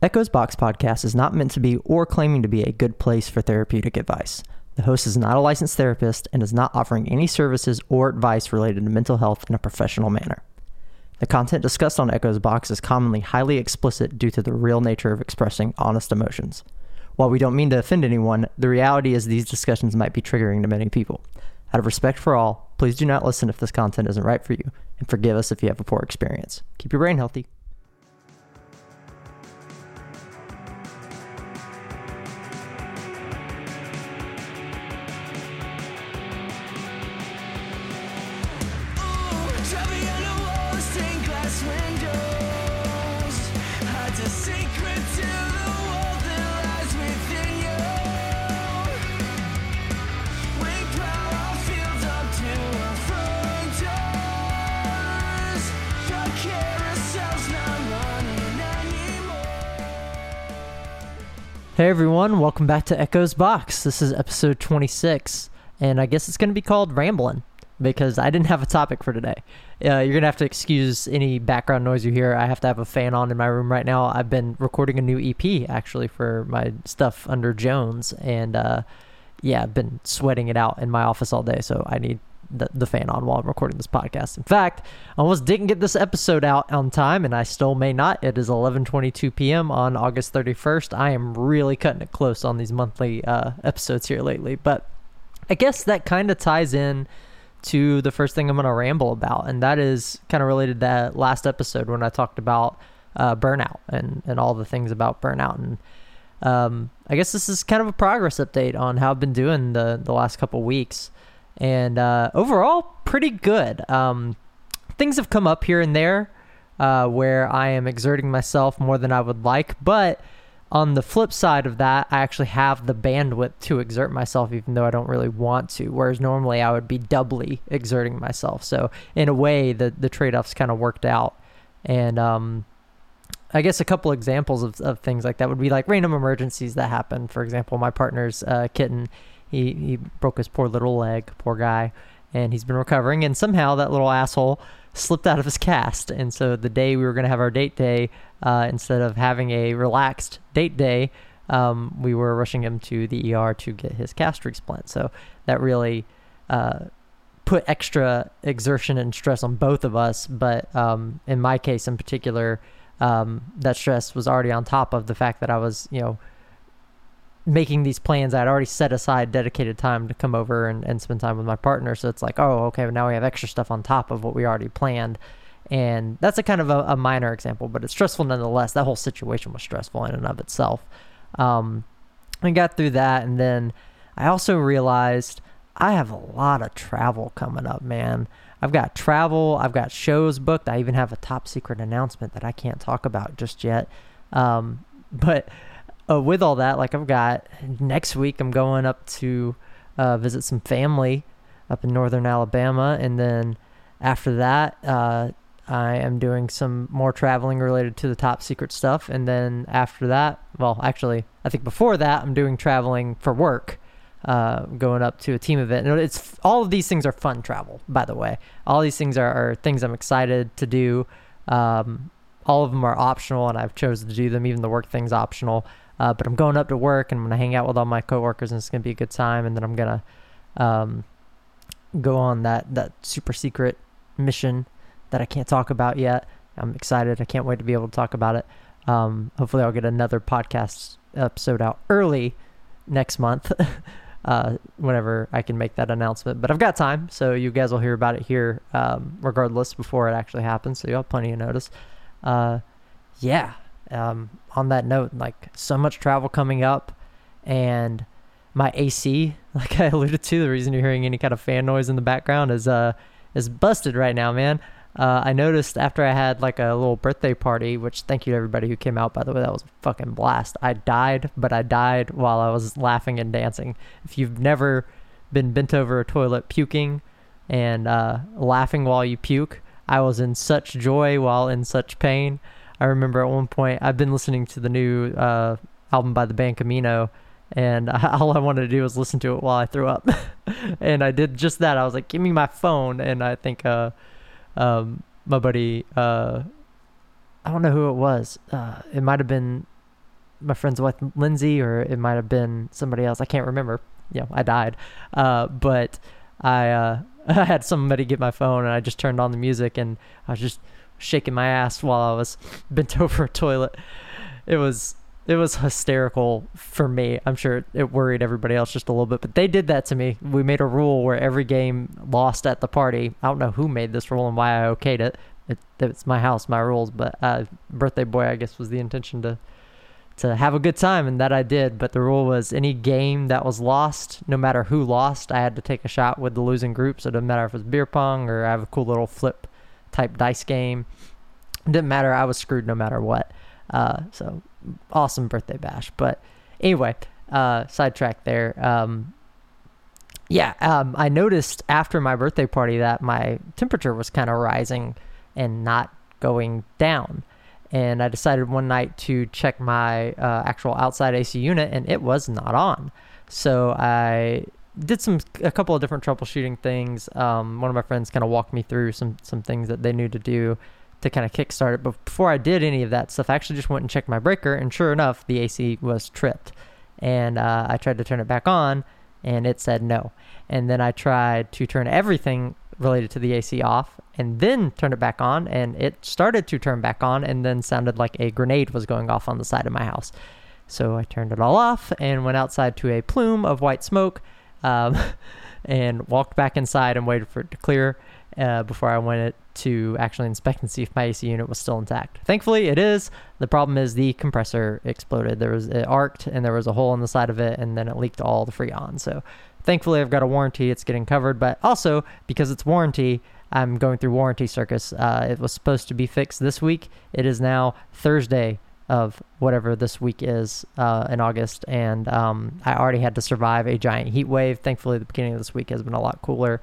Echoes Box podcast is not meant to be or claiming to be a good place for therapeutic advice. The host is not a licensed therapist and is not offering any services or advice related to mental health in a professional manner. The content discussed on Echoes Box is commonly highly explicit due to the real nature of expressing honest emotions. While we don't mean to offend anyone, the reality is these discussions might be triggering to many people. Out of respect for all, please do not listen if this content isn't right for you, and forgive us if you have a poor experience. Keep your brain healthy. Hey everyone, welcome back to Echoes Box. This is episode 26, and I guess it's going to be called Ramblin' because I didn't have a topic for today. Uh, you're going to have to excuse any background noise you hear. I have to have a fan on in my room right now. I've been recording a new EP actually for my stuff under Jones, and uh, yeah, I've been sweating it out in my office all day, so I need the, the fan on while I'm recording this podcast. In fact, I almost didn't get this episode out on time, and I still may not. It is 11:22 p.m. on August 31st. I am really cutting it close on these monthly uh, episodes here lately, but I guess that kind of ties in to the first thing I'm going to ramble about, and that is kind of related to that last episode when I talked about uh, burnout and and all the things about burnout and um, I guess this is kind of a progress update on how I've been doing the the last couple weeks, and uh, overall pretty good. Um, things have come up here and there uh, where I am exerting myself more than I would like, but on the flip side of that, I actually have the bandwidth to exert myself, even though I don't really want to. Whereas normally I would be doubly exerting myself. So in a way, the the trade offs kind of worked out, and um, I guess a couple examples of, of things like that would be like random emergencies that happen. For example, my partner's uh, kitten, he, he broke his poor little leg, poor guy, and he's been recovering. And somehow that little asshole slipped out of his cast. And so the day we were going to have our date day, uh, instead of having a relaxed date day, um, we were rushing him to the ER to get his cast explant. So that really uh, put extra exertion and stress on both of us. But um, in my case in particular, um, that stress was already on top of the fact that I was, you know, making these plans. I'd already set aside dedicated time to come over and, and spend time with my partner. So it's like, oh, okay, now we have extra stuff on top of what we already planned. And that's a kind of a, a minor example, but it's stressful nonetheless. That whole situation was stressful in and of itself. Um, I got through that, and then I also realized I have a lot of travel coming up, man. I've got travel, I've got shows booked. I even have a top secret announcement that I can't talk about just yet. Um, but uh, with all that, like I've got next week, I'm going up to uh, visit some family up in northern Alabama, and then after that, uh, I am doing some more traveling related to the top secret stuff, and then after that, well, actually, I think before that, I'm doing traveling for work uh, going up to a team event. And it's all of these things are fun travel, by the way. All these things are, are things I'm excited to do. Um, all of them are optional, and I've chosen to do them. Even the work thing's optional. Uh, but I'm going up to work, and I'm gonna hang out with all my coworkers, and it's gonna be a good time. And then I'm gonna um, go on that that super secret mission that I can't talk about yet. I'm excited. I can't wait to be able to talk about it. Um, hopefully, I'll get another podcast episode out early next month. uh, whenever I can make that announcement. But I've got time, so you guys will hear about it here, um, regardless, before it actually happens. So you'll have plenty of notice. Uh, yeah. Um, on that note, like so much travel coming up, and my AC, like I alluded to, the reason you're hearing any kind of fan noise in the background is uh is busted right now, man. Uh, I noticed after I had like a little birthday party, which thank you to everybody who came out, by the way, that was a fucking blast. I died, but I died while I was laughing and dancing. If you've never been bent over a toilet puking and uh, laughing while you puke, I was in such joy while in such pain. I remember at one point, I've been listening to the new uh, album by the band Camino, and all I wanted to do was listen to it while I threw up. and I did just that. I was like, give me my phone. And I think uh, um, my buddy, uh, I don't know who it was. Uh, it might have been my friend's wife Lindsay, or it might have been somebody else. I can't remember. You know, I died. Uh, but I uh, I had somebody get my phone, and I just turned on the music, and I was just shaking my ass while I was bent over a toilet. It was it was hysterical for me. I'm sure it worried everybody else just a little bit, but they did that to me. We made a rule where every game lost at the party. I don't know who made this rule and why I okayed it. it it's my house, my rules, but uh, birthday boy, I guess, was the intention to to have a good time, and that I did. But the rule was any game that was lost, no matter who lost, I had to take a shot with the losing group. So it didn't matter if it was beer pong or I have a cool little flip type dice game. Didn't matter. I was screwed no matter what. Uh, so awesome birthday bash. But anyway, uh, sidetrack there. Um, yeah, um, I noticed after my birthday party that my temperature was kind of rising and not going down. And I decided one night to check my uh, actual outside AC unit, and it was not on. So I did some a couple of different troubleshooting things. Um, one of my friends kind of walked me through some some things that they knew to do to kind of kickstart it. But before I did any of that stuff, I actually just went and checked my breaker, and sure enough, the AC was tripped. And uh, I tried to turn it back on, and it said no. And then I tried to turn everything related to the AC off, and then turned it back on, and it started to turn back on, and then sounded like a grenade was going off on the side of my house. So I turned it all off and went outside to a plume of white smoke, um, and walked back inside and waited for it to clear uh, before I went to actually inspect and see if my AC unit was still intact. Thankfully, it is. The problem is the compressor exploded. There was it arced and there was a hole in the side of it, and then it leaked all the freon. So, thankfully, I've got a warranty. It's getting covered, but also because it's warranty, I'm going through warranty circus. Uh, it was supposed to be fixed this week. It is now Thursday of whatever this week is uh, in August, and um, I already had to survive a giant heat wave. Thankfully, the beginning of this week has been a lot cooler,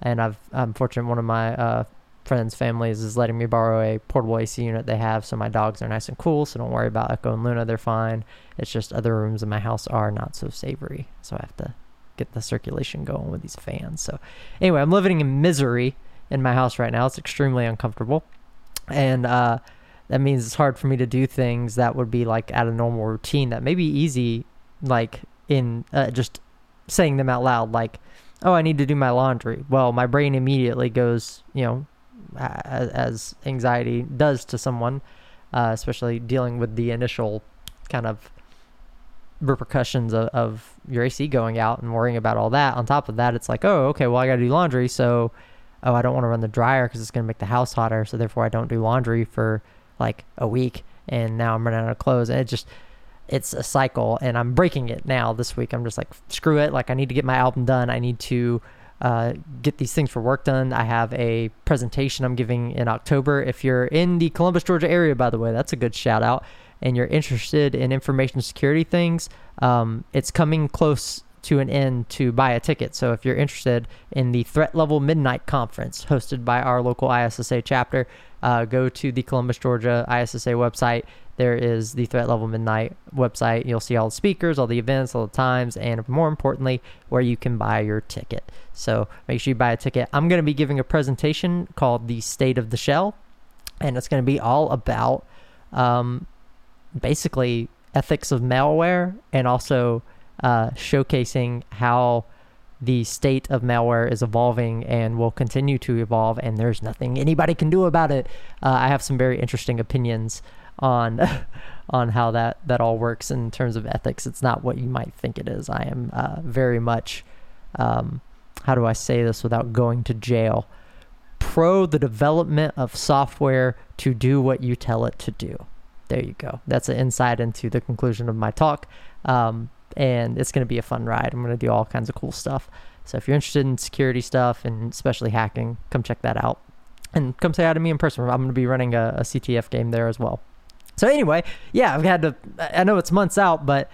and I've I'm fortunate. One of my uh, friends' families is letting me borrow a portable AC unit they have, so my dogs are nice and cool. So don't worry about Echo and Luna; they're fine. It's just other rooms in my house are not so savory, so I have to get the circulation going with these fans. So anyway, I'm living in misery in my house right now. It's extremely uncomfortable, and uh, that means it's hard for me to do things that would be like at a normal routine that may be easy, like in uh, just saying them out loud, like, "Oh, I need to do my laundry." Well, my brain immediately goes, you know, as, as anxiety does to someone, uh, especially dealing with the initial kind of repercussions of, of your AC going out and worrying about all that. On top of that, it's like, oh, okay, well, I got to do laundry, so oh, I don't want to run the dryer because it's going to make the house hotter, so therefore I don't do laundry for like a week, and now I'm running out of clothes, and it just it's a cycle, and I'm breaking it now this week. I'm just like, screw it, like I need to get my album done. I need to uh, get these things for work done. I have a presentation I'm giving in October. If you're in the Columbus, Georgia area, by the way, that's a good shout out. And you're interested in information security things, um, it's coming close to an end to buy a ticket. So if you're interested in the Threat Level Midnight Conference hosted by our local ISSA chapter, uh, go to the Columbus, Georgia ISSA website. There is the Threat Level Midnight website. You'll see all the speakers, all the events, all the times, and more importantly, where you can buy your ticket. So make sure you buy a ticket. I'm going to be giving a presentation called The State of the Shell, and it's going to be all about um, basically ethics of malware and also uh, showcasing how the state of malware is evolving and will continue to evolve, and there's nothing anybody can do about it. Uh, I have some very interesting opinions on on how that that all works in terms of ethics. It's not what you might think it is. I am uh, very much um, how do I say this without going to jail? Pro the development of software to do what you tell it to do. There you go. That's an insight into the conclusion of my talk. Um, and it's going to be a fun ride. I'm going to do all kinds of cool stuff. So if you're interested in security stuff and especially hacking, come check that out. And come say hi to me in person. I'm going to be running a, a CTF game there as well. So anyway, yeah, I've had to. I know it's months out, but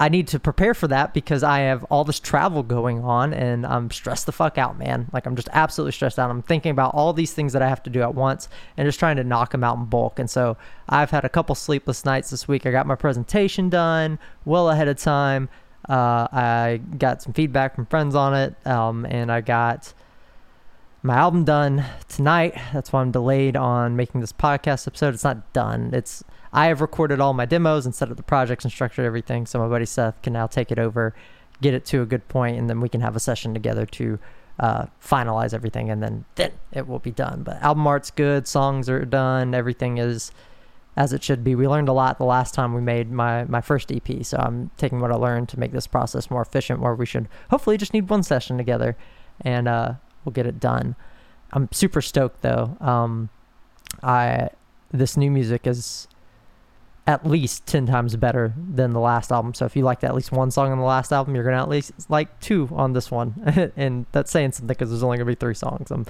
I need to prepare for that because I have all this travel going on and I'm stressed the fuck out, man. Like I'm just absolutely stressed out. I'm thinking about all these things that I have to do at once and just trying to knock them out in bulk. And so I've had a couple sleepless nights this week. I got my presentation done well ahead of time. Uh, I got some feedback from friends on it, um, and I got my album done tonight. That's why I'm delayed on making this podcast episode. It's not done. It's I have recorded all my demos and set up the projects and structured everything. So my buddy Seth can now take it over, get it to a good point, and then we can have a session together to uh, finalize everything, and then then it will be done. But album art's good, songs are done, everything is as it should be. We learned a lot the last time we made my my first EP, so I'm taking what I learned to make this process more efficient. Where we should hopefully just need one session together, and uh, we'll get it done. I'm super stoked though. Um, I this new music is at least 10 times better than the last album. So if you liked at least one song on the last album, you're going to at least like two on this one. and that's saying something because there's only going to be three songs. I'm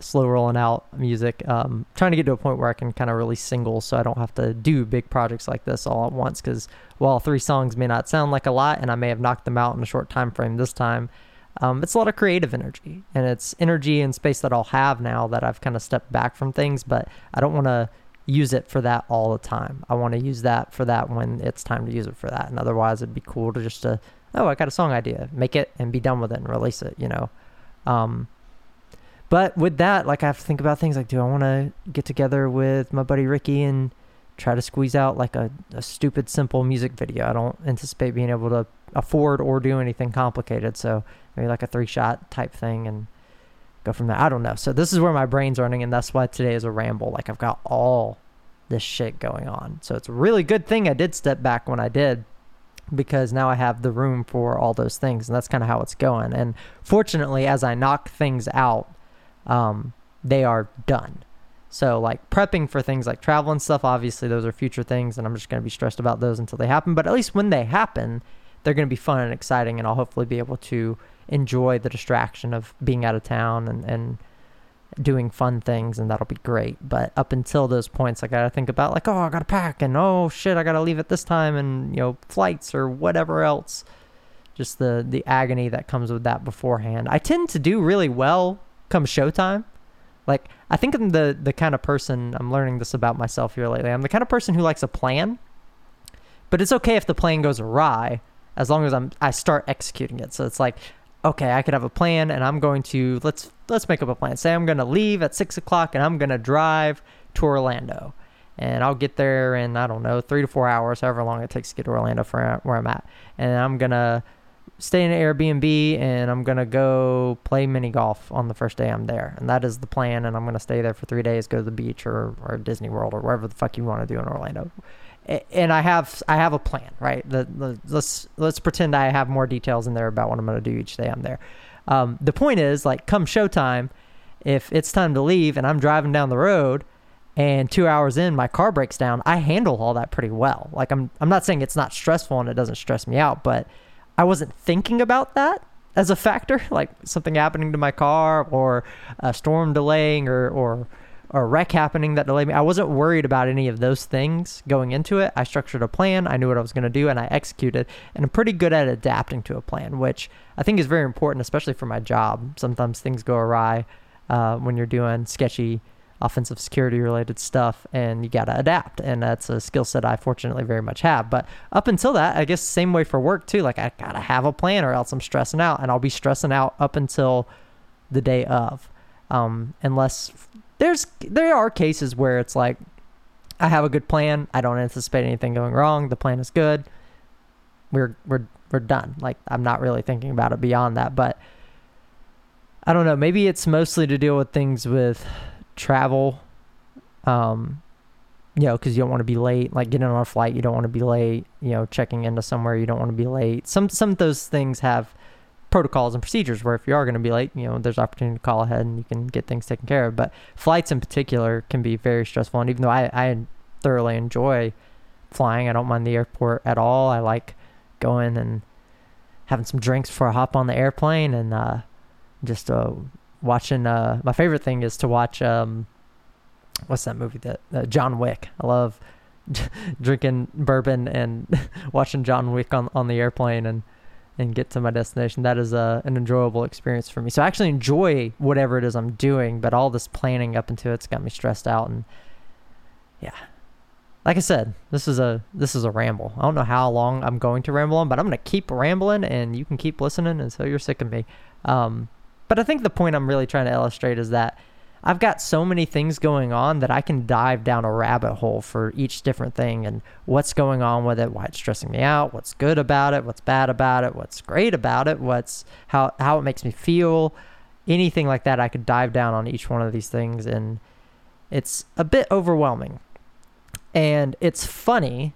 slow rolling out music, um, trying to get to a point where I can kind of release singles so I don't have to do big projects like this all at once. Because while three songs may not sound like a lot and I may have knocked them out in a short time frame this time, um, it's a lot of creative energy and it's energy and space that I'll have now that I've kind of stepped back from things, but I don't want to use it for that all the time. I want to use that for that when it's time to use it for that. And otherwise, it'd be cool to just to, oh, I got a song idea, make it and be done with it and release it, you know. Um, but with that, like I have to think about things like, do I want to get together with my buddy Ricky and try to squeeze out like a, a stupid, simple music video? I don't anticipate being able to afford or do anything complicated. So maybe like a three shot type thing and go from there. I don't know. So this is where my brain's running, and that's why today is a ramble. Like I've got all this shit going on. So it's a really good thing I did step back when I did because now I have the room for all those things, and that's kind of how it's going. And fortunately, as I knock things out, um, they are done. So like prepping for things like travel and stuff, obviously those are future things, and I'm just gonna be stressed about those until they happen. But at least when they happen, they're gonna be fun and exciting, and I'll hopefully be able to enjoy the distraction of being out of town and, and doing fun things and that'll be great. But up until those points i gotta think about like oh i gotta pack and oh shit i gotta leave at this time and you know flights or whatever else. Just the the agony that comes with that beforehand. I tend to do really well come showtime. Like i think i'm the the kind of person i'm learning this about myself here lately i'm the kind of person who likes a plan but it's okay if the plan goes awry as long as i'm i start executing it so it's like okay, I could have a plan and I'm going to let's let's make up a plan. Say I'm gonna leave at six o'clock and I'm gonna drive to Orlando. And I'll get there in I don't know, three to four hours, however long it takes to get to Orlando from where I'm at. And I'm gonna stay in an Airbnb and I'm gonna go play mini golf on the first day I'm there. And that is the plan and I'm gonna stay there for three days, go to the beach or, or Disney World or wherever the fuck you want to do in Orlando and I have I have a plan, right? The, the, let's let's pretend I have more details in there about what I'm going to do each day I'm there. Um, the point is, like, come showtime, if it's time to leave and I'm driving down the road, and two hours in my car breaks down, I handle all that pretty well. Like, I'm I'm not saying it's not stressful and it doesn't stress me out, but I wasn't thinking about that as a factor, like something happening to my car or a storm delaying or or or a wreck happening that delayed me. I wasn't worried about any of those things going into it. I structured a plan, I knew what I was going to do, and I executed. And I'm pretty good at adapting to a plan, which I think is very important, especially for my job. Sometimes things go awry uh, when you're doing sketchy offensive security related stuff and you got to adapt and that's a skill set i fortunately very much have but up until that i guess same way for work too like i gotta have a plan or else i'm stressing out and i'll be stressing out up until the day of um, unless there's there are cases where it's like I have a good plan. I don't anticipate anything going wrong. The plan is good. We're we're we're done. Like I'm not really thinking about it beyond that, but I don't know. Maybe it's mostly to deal with things with travel. Um, you know, because you don't want to be late. Like getting on a flight, you don't want to be late. You know, checking into somewhere, you don't want to be late. Some some of those things have protocols and procedures where if you are going to be late, you know, there's opportunity to call ahead and you can get things taken care of. But flights in particular can be very stressful. And even though I, I thoroughly enjoy flying, I don't mind the airport at all. I like going and having some drinks before I hop on the airplane and uh, just uh, watching. Uh, my favorite thing is to watch. Um, what's that movie that uh, John Wick? I love drinking bourbon and watching John Wick on on the airplane and and get to my destination. That is a, an enjoyable experience for me. So I actually enjoy whatever it is I'm doing, but all this planning up into it's got me stressed out and yeah. Like I said, this is a this is a ramble. I don't know how long I'm going to ramble on, but I'm gonna keep rambling and you can keep listening until you're sick of me. Um, but I think the point I'm really trying to illustrate is that I've got so many things going on that I can dive down a rabbit hole for each different thing and what's going on with it, why it's stressing me out, what's good about it, what's bad about it, what's great about it, what's how how it makes me feel, anything like that. I could dive down on each one of these things and it's a bit overwhelming. And it's funny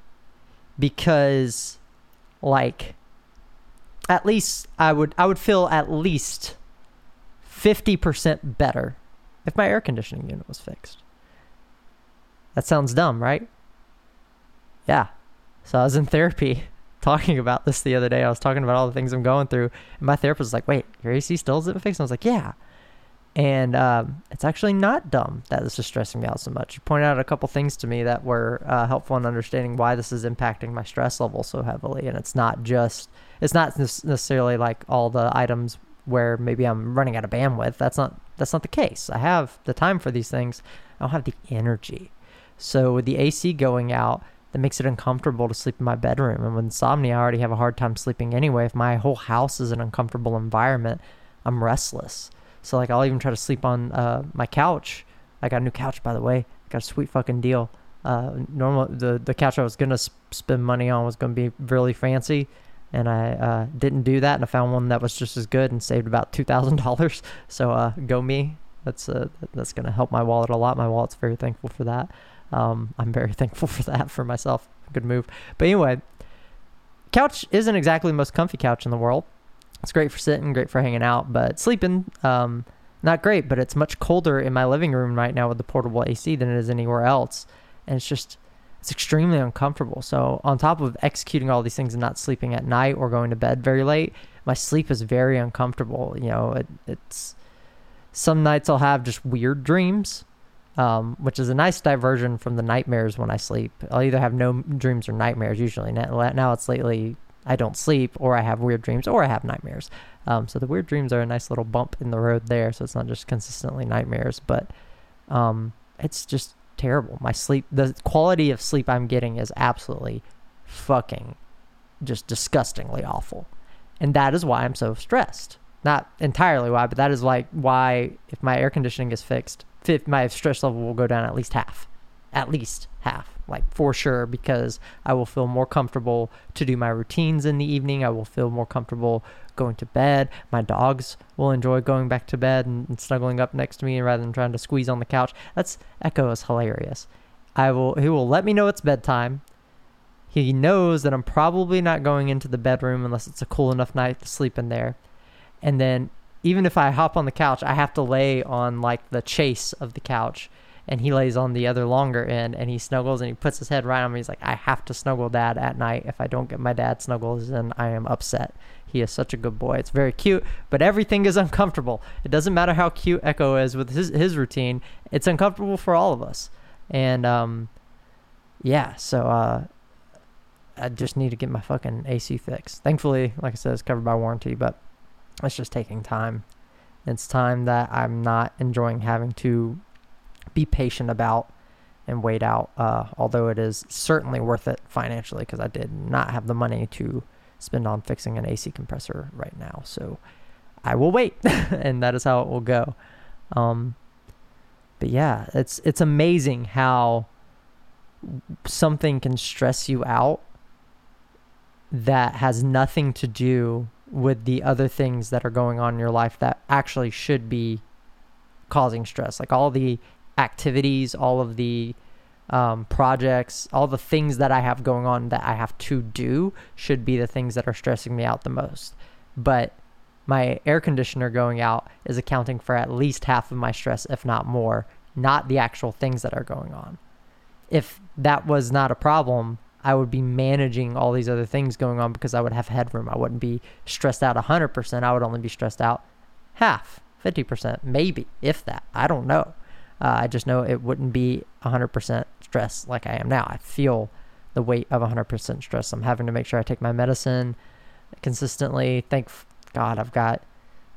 because like at least I would I would feel at least 50% better if my air conditioning unit was fixed. That sounds dumb, right? Yeah. So I was in therapy talking about this the other day. I was talking about all the things I'm going through, and my therapist was like, "Wait, your AC still isn't fixed?" And I was like, "Yeah." And um, it's actually not dumb that this is stressing me out so much. You pointed out a couple things to me that were uh, helpful in understanding why this is impacting my stress level so heavily. And it's not just, it's not necessarily like all the items where maybe I'm running out of bandwidth. That's not that's not the case. I have the time for these things. I don't have the energy. So with the AC going out, that makes it uncomfortable to sleep in my bedroom. And with insomnia, I already have a hard time sleeping anyway. If my whole house is an uncomfortable environment, I'm restless. So like I'll even try to sleep on uh, my couch. I got a new couch by the way. Got a sweet fucking deal. Uh, normal the the couch I was gonna sp- spend money on was gonna be really fancy, and I uh, didn't do that. And I found one that was just as good and saved about two thousand dollars. So uh, go me. That's uh, that's gonna help my wallet a lot. My wallet's very thankful for that. Um, I'm very thankful for that for myself. Good move. But anyway, couch isn't exactly the most comfy couch in the world. It's great for sitting, great for hanging out, but sleeping, um, not great. But it's much colder in my living room right now with the portable AC than it is anywhere else, and it's just it's extremely uncomfortable. So on top of executing all these things and not sleeping at night or going to bed very late, my sleep is very uncomfortable. You know, it, it's some nights I'll have just weird dreams, um, which is a nice diversion from the nightmares when I sleep. I'll either have no dreams or nightmares usually. Now, it's lately I don't sleep or I have weird dreams or I have nightmares. Um, so the weird dreams are a nice little bump in the road there. So it's not just consistently nightmares, but um, it's just terrible. My sleep, the quality of sleep I'm getting is absolutely fucking just disgustingly awful. And that is why I'm so stressed. Not entirely why, but that is like why if my air conditioning is fixed, my stress level will go down at least half. At least half, like for sure, because I will feel more comfortable to do my routines in the evening. I will feel more comfortable going to bed. My dogs will enjoy going back to bed and, and snuggling up next to me rather than trying to squeeze on the couch. That's Echo is hilarious. I will he will let me know it's bedtime. He knows that I'm probably not going into the bedroom unless it's a cool enough night to sleep in there. And then even if I hop on the couch, I have to lay on like the chase of the couch and he lays on the other longer end and he snuggles and he puts his head right on me. He's like, I have to snuggle dad at night. If I don't get my dad snuggles, then I am upset. He is such a good boy. It's very cute, but everything is uncomfortable. It doesn't matter how cute Echo is with his, his routine. It's uncomfortable for all of us. And, um, yeah, so, uh, I just need to get my fucking AC fixed. Thankfully, like I said, it's covered by warranty, but it's just taking time. It's time that I'm not enjoying having to be patient about and wait out. Uh, although it is certainly worth it financially because I did not have the money to spend on fixing an AC compressor right now. So I will wait, and that is how it will go. Um, but yeah, it's it's amazing how something can stress you out that has nothing to do with the other things that are going on in your life that actually should be causing stress. Like all the activities, all of the um, projects, all the things that I have going on that I have to do should be the things that are stressing me out the most. But my air conditioner going out is accounting for at least half of my stress, if not more, not the actual things that are going on. If that was not a problem, I would be managing all these other things going on because I would have headroom. I wouldn't be stressed out 100%. I would only be stressed out half, 50%, maybe, if that. I don't know. Uh, I just know it wouldn't be 100% stress like I am now. I feel the weight of 100% stress. I'm having to make sure I take my medicine consistently. Thank God I've got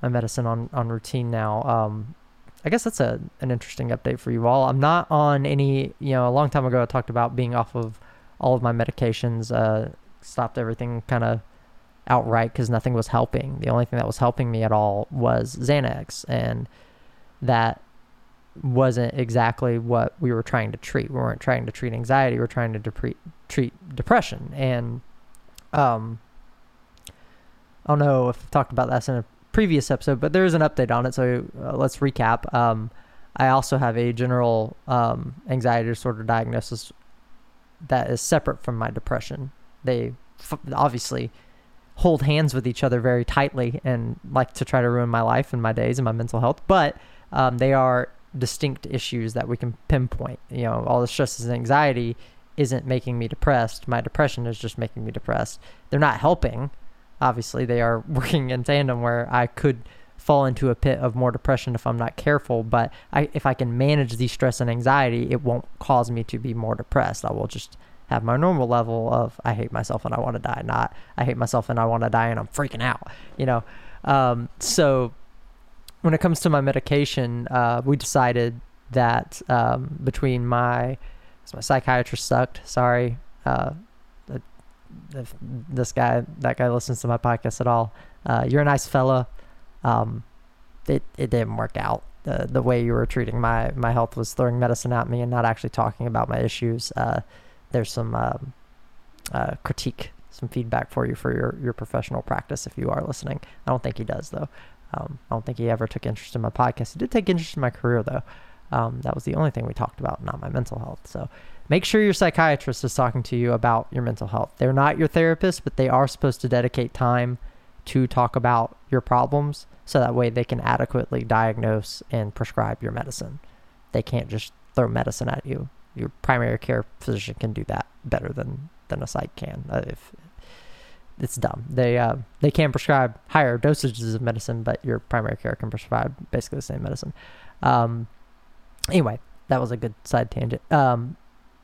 my medicine on, on routine now. Um, I guess that's a an interesting update for you all. I'm not on any, you know, a long time ago I talked about being off of all of my medications, uh, stopped everything kind of outright because nothing was helping. The only thing that was helping me at all was Xanax, and that wasn't exactly what we were trying to treat. We weren't trying to treat anxiety. We are trying to depre- treat depression. And um, I don't know if I've talked about this in a previous episode, but there is an update on it. So uh, let's recap. Um, I also have a general um, anxiety disorder diagnosis that is separate from my depression. They f- obviously hold hands with each other very tightly and like to try to ruin my life and my days and my mental health, but um, they are distinct issues that we can pinpoint. You know, all the stresses and anxiety isn't making me depressed. My depression is just making me depressed. They're not helping. Obviously, they are working in tandem where I could fall into a pit of more depression if I'm not careful. But I, if I can manage the stress and anxiety, it won't cause me to be more depressed. I will just have my normal level of I hate myself and I want to die, not I hate myself and I want to die and I'm freaking out. You know, um, so when it comes to my medication, uh, we decided that um, between my my psychiatrist sucked. Sorry, uh, if this guy that guy listens to my podcast at all, uh, you're a nice fella. Um, it it didn't work out. The the way you were treating my my health was throwing medicine at me and not actually talking about my issues. Uh, there's some um, uh, critique, some feedback for you for your your professional practice if you are listening. I don't think he does though. Um, I don't think he ever took interest in my podcast. He did take interest in my career though. Um, that was the only thing we talked about, not my mental health. So make sure your psychiatrist is talking to you about your mental health. They're not your therapist, but they are supposed to dedicate time to talk about your problems so that way they can adequately diagnose and prescribe your medicine. They can't just throw medicine at you. Your primary care physician can do that better than than a psych can. Uh, if it's dumb, they uh, they can prescribe higher dosages of medicine, but your primary care can prescribe basically the same medicine. Um, anyway, that was a good side tangent. Um,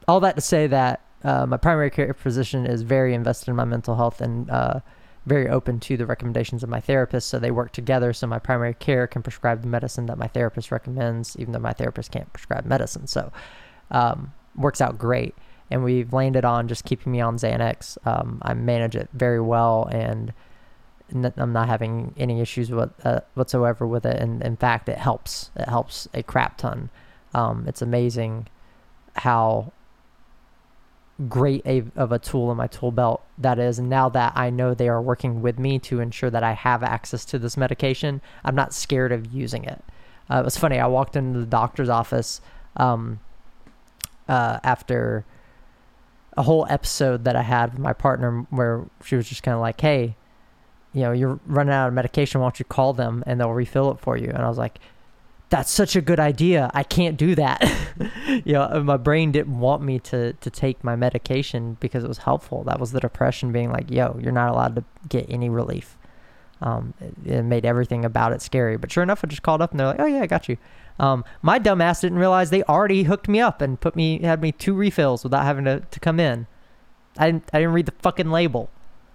all that to say that uh, my primary care physician is very invested in my mental health and uh, very open to the recommendations of my therapist. So they work together so my primary care can prescribe the medicine that my therapist recommends, even though my therapist can't prescribe medicine. So um, works out great. And we've landed on just keeping me on Xanax. Um, I manage it very well and I'm not having any issues with, uh, whatsoever with it. And in fact, it helps. It helps a crap ton. Um, it's amazing how great a, of a tool in my tool belt that is. And now that I know they are working with me to ensure that I have access to this medication, I'm not scared of using it. Uh, it was funny. I walked into the doctor's office um, uh, after a whole episode that I had with my partner where she was just kind of like, hey, you know, you're running out of medication. Why don't you call them and they'll refill it for you? And I was like, that's such a good idea. I can't do that. you know, my brain didn't want me to to take my medication because it was helpful. That was the depression being like, yo, you're not allowed to get any relief. Um, it, it made everything about it scary. But sure enough, I just called up and they're like, oh yeah, I got you. Um, my dumbass didn't realize they already hooked me up and put me had me two refills without having to, to come in. I didn't I didn't read the fucking label.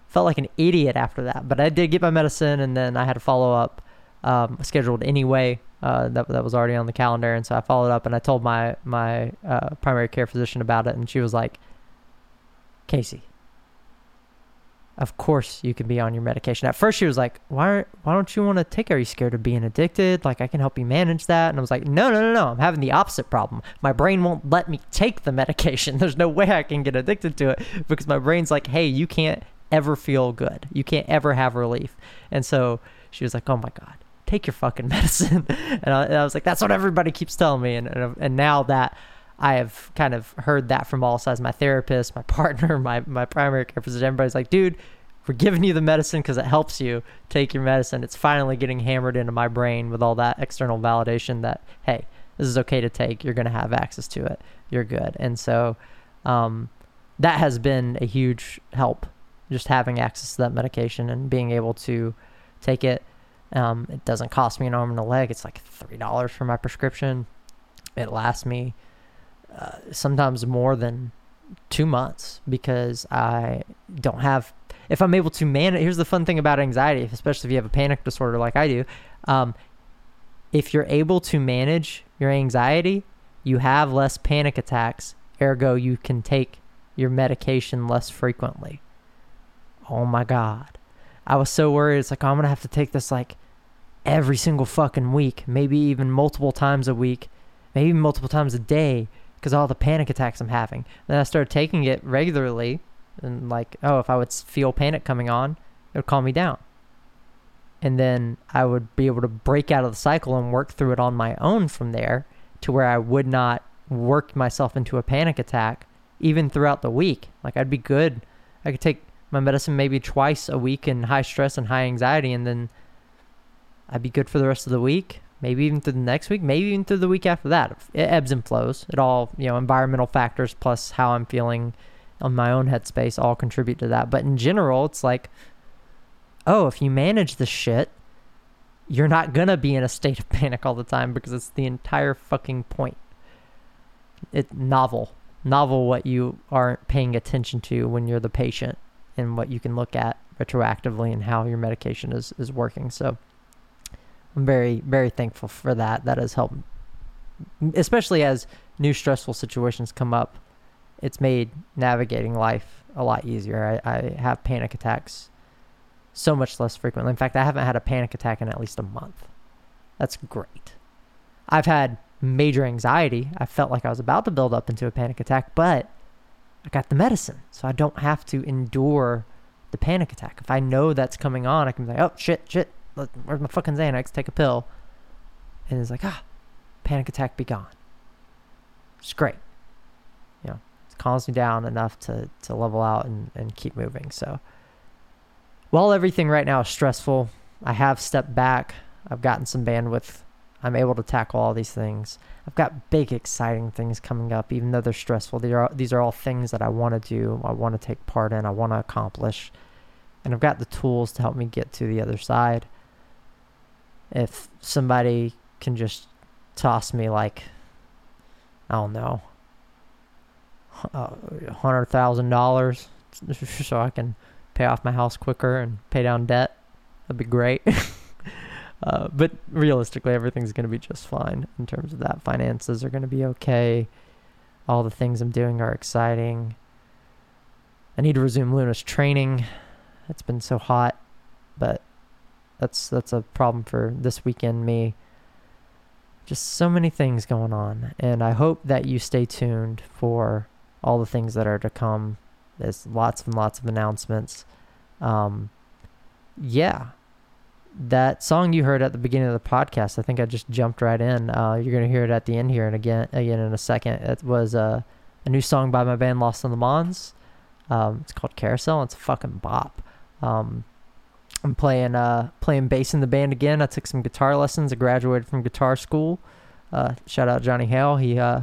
Felt like an idiot after that, but I did get my medicine and then I had to follow up um, scheduled anyway. Uh, that that was already on the calendar, and so I followed up and I told my my uh, primary care physician about it, and she was like, "Casey, of course you can be on your medication." At first, she was like, "Why why don't you want to take? Are you scared of being addicted? Like I can help you manage that." And I was like, "No, no, no, no. I'm having the opposite problem. My brain won't let me take the medication. There's no way I can get addicted to it because my brain's like, hey, you can't ever feel good. You can't ever have relief." And so she was like, "Oh my god." take your fucking medicine. and, I, and, I, was like, that's what everybody keeps telling me. And, and, and now that I have kind of heard that from all sides, my therapist, my partner, my, my primary care physician, everybody's like, dude, we're giving you the medicine because it helps you take your medicine. It's finally getting hammered into my brain with all that external validation that, hey, this is okay to take. You're going to have access to it. You're good. And so um, that has been a huge help, just having access to that medication and being able to take it um, it doesn't cost me an arm and a leg. It's like three dollars for my prescription. It lasts me uh, sometimes more than two months because I don't have. If I'm able to manage, here's the fun thing about anxiety, especially if you have a panic disorder like I do. Um, if you're able to manage your anxiety, you have less panic attacks. Ergo, you can take your medication less frequently. Oh my God. I was so worried. It's like, oh, I'm going to have to take this like every single fucking week, maybe even multiple times a week. maybe multiple times a day because all the panic attacks I'm having. Then I started taking it regularly, and like, oh, if I would feel panic coming on, it would calm me down. And then I would be able to break out of the cycle and work through it on my own from there to where I would not work myself into a panic attack even throughout the week. Like, I'd be good. I could take my medicine maybe twice a week in high stress and high anxiety, and then I'd be good for the rest of the week. Maybe even through the next week, maybe even through the week after that. It ebbs and flows. It all, you know, environmental factors plus how I'm feeling on my own headspace all contribute to that. But in general, it's like, oh, if you manage the shit, you're not gonna be in a state of panic all the time because it's the entire fucking point. It novel, novel what you aren't paying attention to when you're the patient and what you can look at retroactively and how your medication is is working. So I'm very very thankful for that. That has helped, especially as new stressful situations come up. It's made navigating life a lot easier. I, I have panic attacks so much less frequently. In fact, I haven't had a panic attack in at least a month. That's great. I've had major anxiety. I felt like I was about to build up into a panic attack, but I got the medicine, so I don't have to endure the panic attack. If I know that's coming on, I can be like, oh shit, shit, where's my fucking Xanax? Take a pill, and it's like, ah, panic attack be gone. It's great. You know, it calms me down enough to to level out and and keep moving. So while everything right now is stressful, I have stepped back. I've gotten some bandwidth. I'm able to tackle all these things. I've got big, exciting things coming up, even though they're stressful. These are these are all things that I want to do. I want to take part in. I want to accomplish, and I've got the tools to help me get to the other side. If somebody can just toss me like, I don't know, hundred thousand dollars, so I can pay off my house quicker and pay down debt. That'd be great. uh, but realistically, everything's going to be just fine in terms of that. Finances are going to be okay. All the things I'm doing are exciting. I need to resume Luna's training. It's been so hot, but that's that's a problem for this weekend. Me. Just so many things going on, and I hope that you stay tuned for all the things that are to come. There's lots and lots of announcements. Um, yeah, that song you heard at the beginning of the podcast, I think I just jumped right in. Uh, you're gonna hear it at the end here and again, again in a second. It was uh, a new song by my band Lost on the Mons. Um, it's called Carousel. It's a fucking bop. Um, I'm playing uh, playing bass in the band again. I took some guitar lessons. I graduated from guitar school. Uh, shout out Johnny Hale. He uh,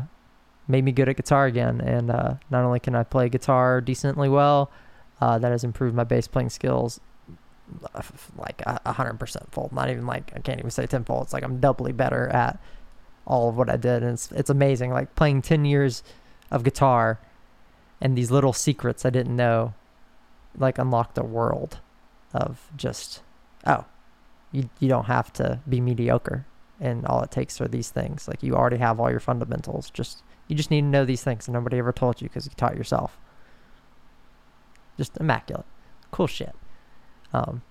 made me good at guitar again. And uh, not only can I play guitar decently well, uh, that has improved my bass playing skills like a hundred percent fold. Not even like I can't even say tenfold. It's like I'm doubly better at all of what I did, and it's it's amazing. Like playing ten years of guitar, and these little secrets I didn't know, like unlocked a world of just oh, you you don't have to be mediocre, and all it takes are these things. Like you already have all your fundamentals. Just you just need to know these things, and nobody ever told you because you taught yourself. Just immaculate, cool shit. Um,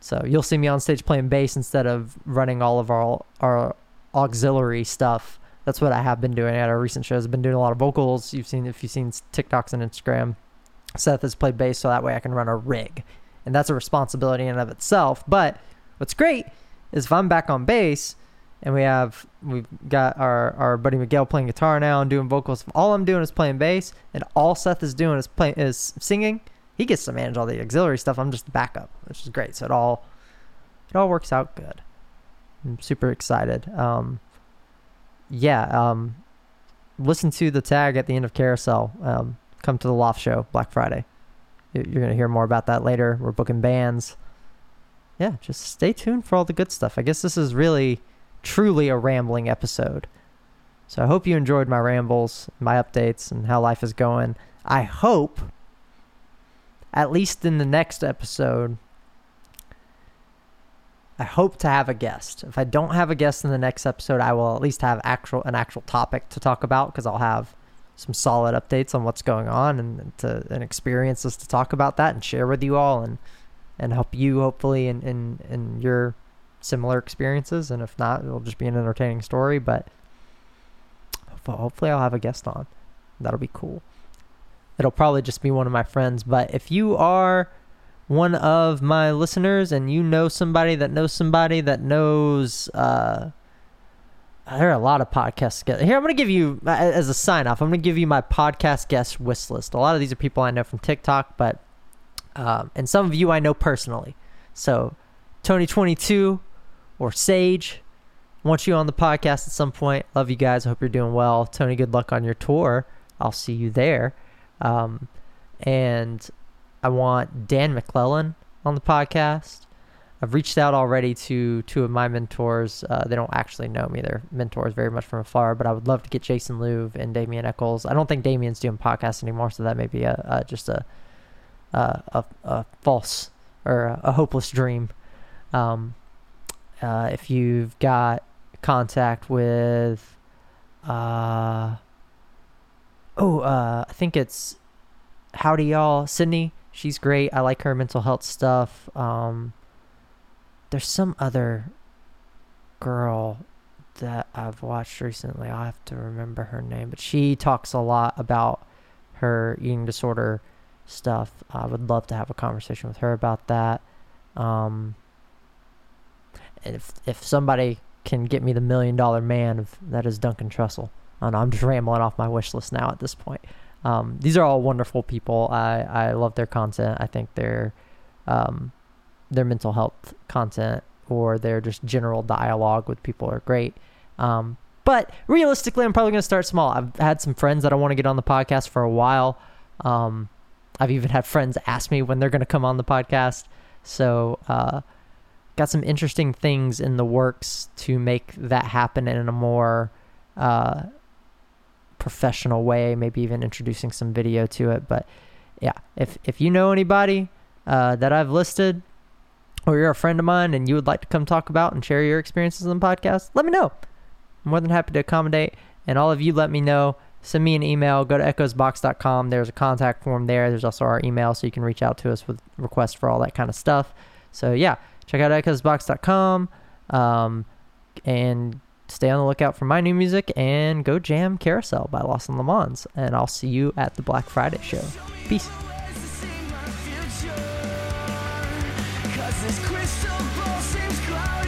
so you'll see me on stage playing bass instead of running all of our our auxiliary stuff. That's what I have been doing at our recent shows. I've been doing a lot of vocals. You've seen if you've seen TikToks and Instagram. Seth has played bass so that way I can run a rig, and that's a responsibility in and of itself. But what's great is if I'm back on bass and we have we've got our our buddy Miguel playing guitar now and doing vocals. All I'm doing is playing bass, and all Seth is doing is playing is singing. He gets to manage all the auxiliary stuff. I'm just the backup, which is great. So it all it all works out good. I'm super excited. Um, yeah. Um, listen to the tag at the end of Carousel. Um, come to the Loft Show Black Friday. You- You're gonna hear more about that later. We're booking bands. Yeah, just stay tuned for all the good stuff. I guess this is really, truly a rambling episode. So I hope you enjoyed my rambles, my updates, and how life is going. I hope, at least in the next episode, I hope to have a guest. If I don't have a guest in the next episode, I will at least have actual an actual topic to talk about because I'll have some solid updates on what's going on and to and experiences to talk about that and share with you all and and help you hopefully in in, in your similar experiences and if not it'll just be an entertaining story but but hopefully I'll have a guest on. That'll be cool. It'll probably just be one of my friends, but if you are one of my listeners and you know somebody that knows somebody that knows uh there are a lot of podcast guests. Here, I'm going to give you, uh, as a sign off, I'm going to give you my podcast guest wish list. A lot of these are people I know from TikTok, but, um, and some of you I know personally. So, Tony22 or Sage, want you on the podcast at some point. Love you guys. I hope you're doing well. Tony, good luck on your tour. I'll see you there. Um, and I want Dan McClellan on the podcast. I've reached out already to two of my mentors. Uh, they don't actually know me; they're mentors very much from afar. But I would love to get Jason Louv and Damien Echols. I don't think Damien's doing podcasts anymore, so that may be a, a just a, a a a false or a, a hopeless dream. Um, uh, if you've got contact with, uh, oh, uh, I think it's Howdy Y'all, Sydney. She's great. I like her mental health stuff. Um, there's some other girl that I've watched recently. I'll have to remember her name, but she talks a lot about her eating disorder stuff. I would love to have a conversation with her about that. Um, and if if somebody can get me the million dollar man, that is Duncan Trussell. I know, I'm just rambling off my wish list now at this point. Um, these are all wonderful people. I, I love their content. I think their um, their mental health content or their just general dialogue with people are great. Um, but realistically, I'm probably going to start small. I've had some friends that I want to get on the podcast for a while. Um, I've even had friends ask me when they're going to come on the podcast. So, uh, got some interesting things in the works to make that happen in a more uh, professional way, maybe even introducing some video to it. But yeah, if if you know anybody uh, that I've listed, or you're a friend of mine and you would like to come talk about and share your experiences on the podcast, let me know. I'm more than happy to accommodate. And all of you, let me know. Send me an email. Go to echoesbox.com. There's a contact form there. There's also our email, so you can reach out to us with requests for all that kind of stuff. So yeah, check out echoesbox.com um, and stay on the lookout for my new music and go jam Carousel by in Le And I'll see you at the Black Friday show. Peace. This crystal ball seems cloudy